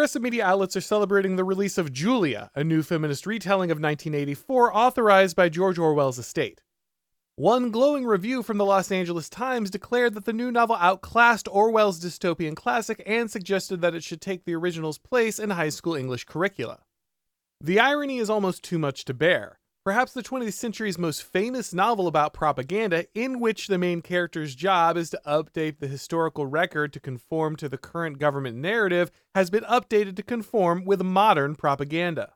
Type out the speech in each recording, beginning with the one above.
progressive media outlets are celebrating the release of Julia, a new feminist retelling of 1984 authorized by George Orwell's estate. One glowing review from the Los Angeles Times declared that the new novel outclassed Orwell's dystopian classic and suggested that it should take the original's place in high school English curricula. The irony is almost too much to bear. Perhaps the 20th century's most famous novel about propaganda, in which the main character's job is to update the historical record to conform to the current government narrative, has been updated to conform with modern propaganda.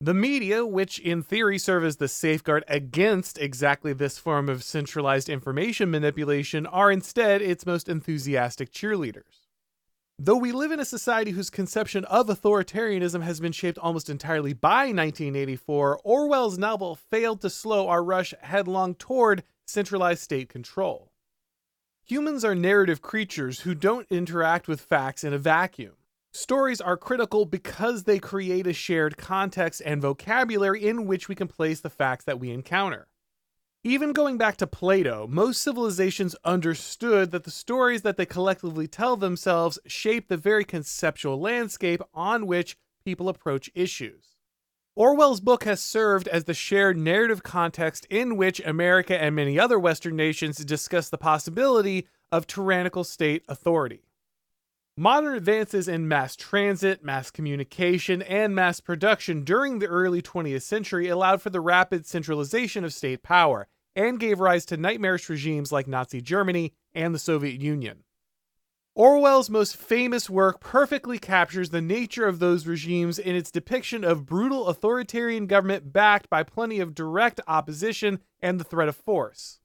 The media, which in theory serve as the safeguard against exactly this form of centralized information manipulation, are instead its most enthusiastic cheerleaders. Though we live in a society whose conception of authoritarianism has been shaped almost entirely by 1984, Orwell's novel failed to slow our rush headlong toward centralized state control. Humans are narrative creatures who don't interact with facts in a vacuum. Stories are critical because they create a shared context and vocabulary in which we can place the facts that we encounter. Even going back to Plato, most civilizations understood that the stories that they collectively tell themselves shape the very conceptual landscape on which people approach issues. Orwell's book has served as the shared narrative context in which America and many other Western nations discuss the possibility of tyrannical state authority. Modern advances in mass transit, mass communication, and mass production during the early 20th century allowed for the rapid centralization of state power, and gave rise to nightmarish regimes like Nazi Germany and the Soviet Union. Orwell's most famous work perfectly captures the nature of those regimes in its depiction of brutal authoritarian government backed by plenty of direct opposition and the threat of force.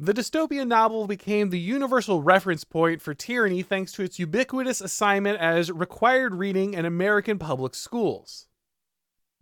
The dystopian novel became the universal reference point for tyranny thanks to its ubiquitous assignment as required reading in American public schools.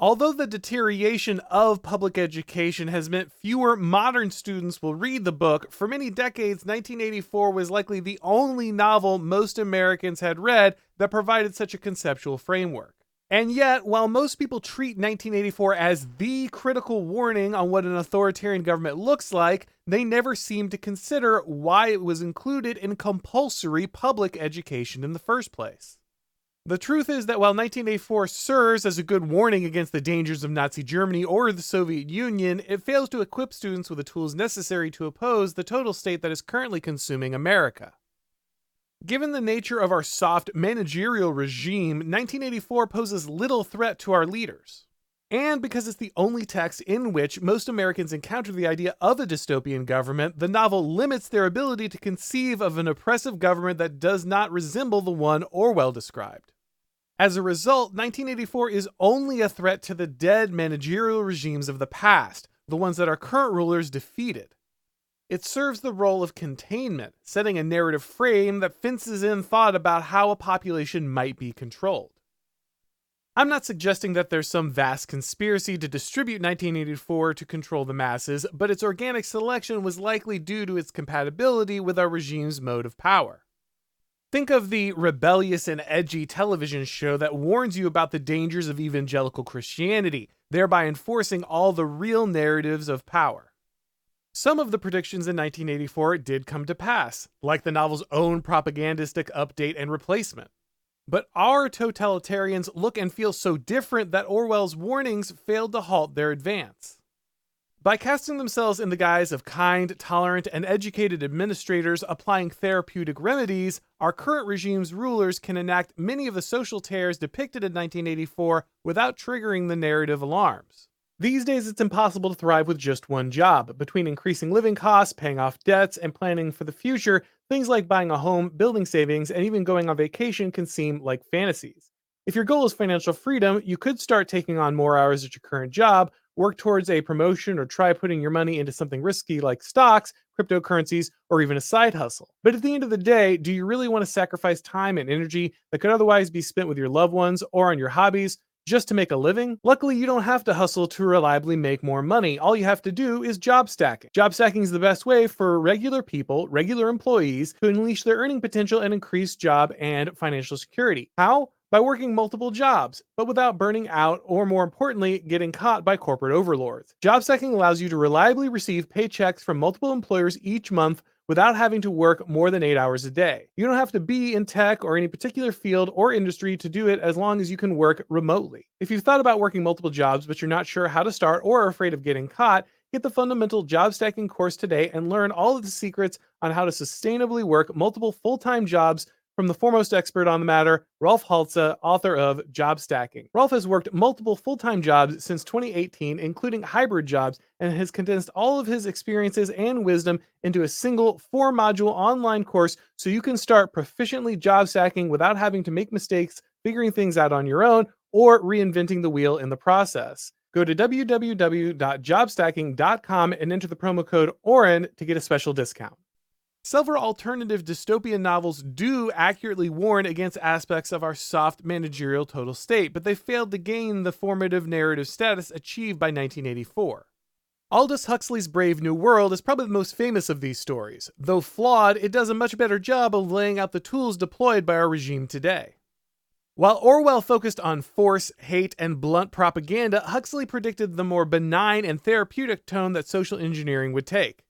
Although the deterioration of public education has meant fewer modern students will read the book, for many decades, 1984 was likely the only novel most Americans had read that provided such a conceptual framework. And yet, while most people treat 1984 as the critical warning on what an authoritarian government looks like, they never seem to consider why it was included in compulsory public education in the first place. The truth is that while 1984 serves as a good warning against the dangers of Nazi Germany or the Soviet Union, it fails to equip students with the tools necessary to oppose the total state that is currently consuming America. Given the nature of our soft managerial regime, 1984 poses little threat to our leaders. And because it's the only text in which most Americans encounter the idea of a dystopian government, the novel limits their ability to conceive of an oppressive government that does not resemble the one Orwell described. As a result, 1984 is only a threat to the dead managerial regimes of the past, the ones that our current rulers defeated. It serves the role of containment, setting a narrative frame that fences in thought about how a population might be controlled. I'm not suggesting that there's some vast conspiracy to distribute 1984 to control the masses, but its organic selection was likely due to its compatibility with our regime's mode of power. Think of the rebellious and edgy television show that warns you about the dangers of evangelical Christianity, thereby enforcing all the real narratives of power. Some of the predictions in 1984 did come to pass, like the novel's own propagandistic update and replacement. But our totalitarians look and feel so different that Orwell's warnings failed to halt their advance. By casting themselves in the guise of kind, tolerant, and educated administrators applying therapeutic remedies, our current regime's rulers can enact many of the social tears depicted in 1984 without triggering the narrative alarms. These days, it's impossible to thrive with just one job. Between increasing living costs, paying off debts, and planning for the future, things like buying a home, building savings, and even going on vacation can seem like fantasies. If your goal is financial freedom, you could start taking on more hours at your current job, work towards a promotion, or try putting your money into something risky like stocks, cryptocurrencies, or even a side hustle. But at the end of the day, do you really want to sacrifice time and energy that could otherwise be spent with your loved ones or on your hobbies just to make a living? Luckily, you don't have to hustle to reliably make more money. All you have to do is job stacking. Job stacking is the best way for regular people, regular employees, to unleash their earning potential and increase job and financial security. How? By working multiple jobs, but without burning out or, more importantly, getting caught by corporate overlords. Job stacking allows you to reliably receive paychecks from multiple employers each month without having to work more than eight hours a day. You don't have to be in tech or any particular field or industry to do it as long as you can work remotely. If you've thought about working multiple jobs but you're not sure how to start or are afraid of getting caught, get the fundamental job stacking course today and learn all of the secrets on how to sustainably work multiple full time jobs from the foremost expert on the matter, Rolf Halse, author of Job Stacking. Rolf has worked multiple full time jobs since 2018, including hybrid jobs, and has condensed all of his experiences and wisdom into a single four module online course so you can start proficiently job stacking without having to make mistakes, figuring things out on your own, or reinventing the wheel in the process. Go to www.jobstacking.com and enter the promo code AURON to get a special discount. Several alternative dystopian novels do accurately warn against aspects of our soft managerial total state, but they failed to gain the formative narrative status achieved by 1984. Aldous Huxley's Brave New World is probably the most famous of these stories. Though flawed, it does a much better job of laying out the tools deployed by our regime today. While Orwell focused on force, hate, and blunt propaganda, Huxley predicted the more benign and therapeutic tone that social engineering would take.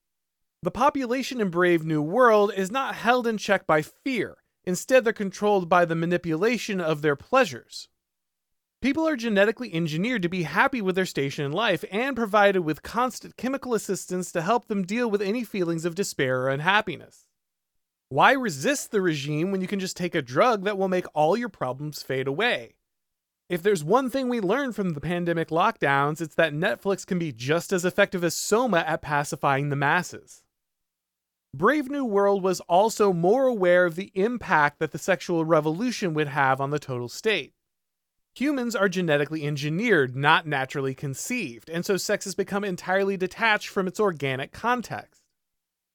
The population in Brave New World is not held in check by fear. Instead, they're controlled by the manipulation of their pleasures. People are genetically engineered to be happy with their station in life and provided with constant chemical assistance to help them deal with any feelings of despair or unhappiness. Why resist the regime when you can just take a drug that will make all your problems fade away? If there's one thing we learned from the pandemic lockdowns, it's that Netflix can be just as effective as Soma at pacifying the masses. Brave New World was also more aware of the impact that the sexual revolution would have on the total state. Humans are genetically engineered, not naturally conceived, and so sex has become entirely detached from its organic context.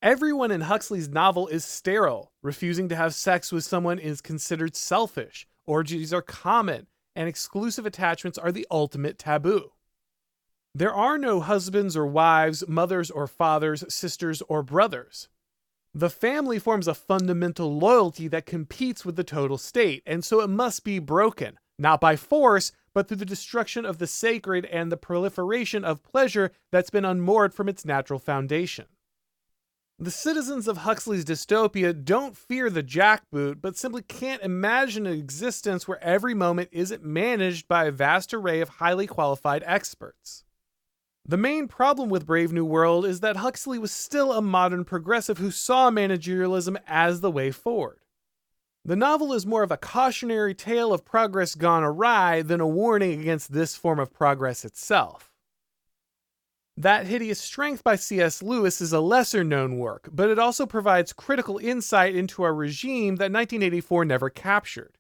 Everyone in Huxley's novel is sterile. Refusing to have sex with someone is considered selfish. Orgies are common, and exclusive attachments are the ultimate taboo. There are no husbands or wives, mothers or fathers, sisters or brothers. The family forms a fundamental loyalty that competes with the total state, and so it must be broken, not by force, but through the destruction of the sacred and the proliferation of pleasure that's been unmoored from its natural foundation. The citizens of Huxley's dystopia don't fear the jackboot, but simply can't imagine an existence where every moment isn't managed by a vast array of highly qualified experts. The main problem with Brave New World is that Huxley was still a modern progressive who saw managerialism as the way forward. The novel is more of a cautionary tale of progress gone awry than a warning against this form of progress itself. That Hideous Strength by C.S. Lewis is a lesser known work, but it also provides critical insight into a regime that 1984 never captured.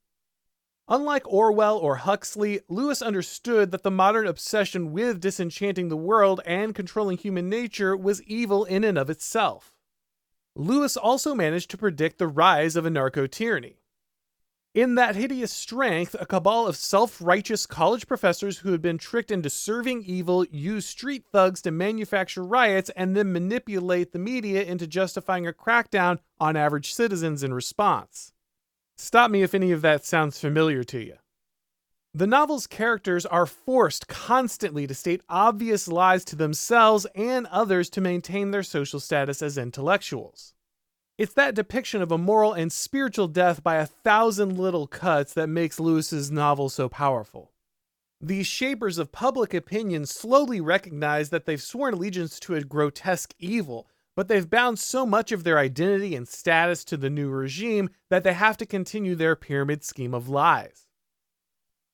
Unlike Orwell or Huxley, Lewis understood that the modern obsession with disenchanting the world and controlling human nature was evil in and of itself. Lewis also managed to predict the rise of anarcho tyranny. In that hideous strength, a cabal of self righteous college professors who had been tricked into serving evil use street thugs to manufacture riots and then manipulate the media into justifying a crackdown on average citizens in response. Stop me if any of that sounds familiar to you. The novel's characters are forced constantly to state obvious lies to themselves and others to maintain their social status as intellectuals. It's that depiction of a moral and spiritual death by a thousand little cuts that makes Lewis's novel so powerful. These shapers of public opinion slowly recognize that they've sworn allegiance to a grotesque evil but they've bound so much of their identity and status to the new regime that they have to continue their pyramid scheme of lies.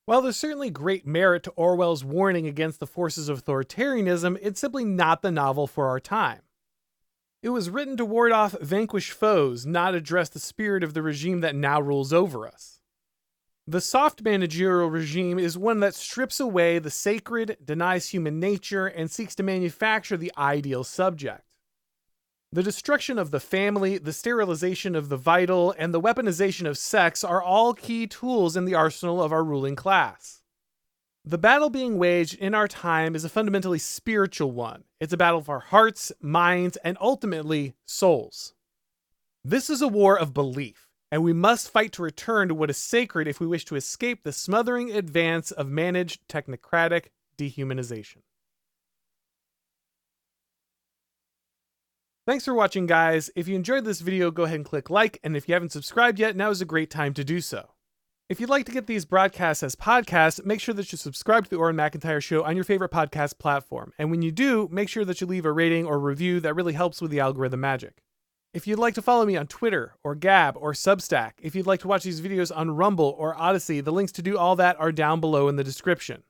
While there's certainly great merit to Orwell's warning against the forces of authoritarianism, it's simply not the novel for our time. It was written to ward off vanquished foes, not address the spirit of the regime that now rules over us. The soft managerial regime is one that strips away the sacred, denies human nature, and seeks to manufacture the ideal subject. The destruction of the family, the sterilization of the vital, and the weaponization of sex are all key tools in the arsenal of our ruling class. The battle being waged in our time is a fundamentally spiritual one. It's a battle for hearts, minds, and ultimately souls. This is a war of belief, and we must fight to return to what is sacred if we wish to escape the smothering advance of managed technocratic dehumanization. Thanks for watching, guys. If you enjoyed this video, go ahead and click like, and if you haven't subscribed yet, now is a great time to do so. If you'd like to get these broadcasts as podcasts, make sure that you subscribe to the Auron MacIntyre Show on your favorite podcast platform. And when you do, make sure that you leave a rating or review that really helps with the algorithm magic. If you'd like to follow me on Twitter or Gab or Substack, if you'd like to watch these videos on Rumble or Odysee, the links to do all that are down below in the description.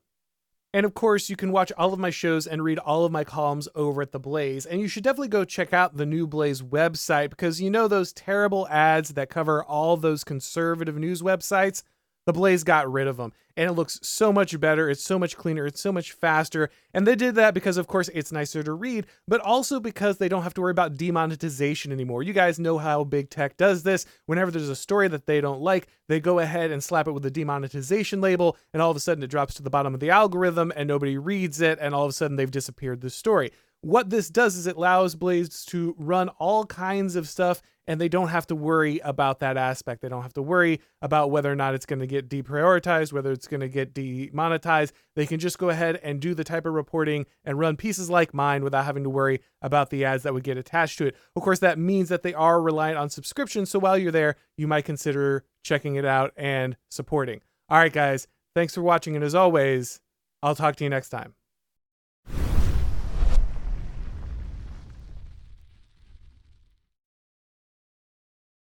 And of course, you can watch all of my shows and read all of my columns over at The Blaze. And you should definitely go check out the new Blaze website because you know those terrible ads that cover all those conservative news websites? The Blaze got rid of them, and it looks so much better. It's so much cleaner. It's so much faster. And they did that because, of course, it's nicer to read, but also because they don't have to worry about demonetization anymore. You guys know how big tech does this. Whenever there's a story that they don't like, they go ahead and slap it with a demonetization label, and all of a sudden it drops to the bottom of the algorithm, and nobody reads it, and all of a sudden they've disappeared the story. What this does is it allows Blaze to run all kinds of stuff and they don't have to worry about that aspect. They don't have to worry about whether or not it's going to get deprioritized, whether it's going to get demonetized. They can just go ahead and do the type of reporting and run pieces like mine without having to worry about the ads that would get attached to it. Of course, that means that they are reliant on subscription. So while you're there, you might consider checking it out and supporting. All right, guys, thanks for watching. And as always, I'll talk to you next time.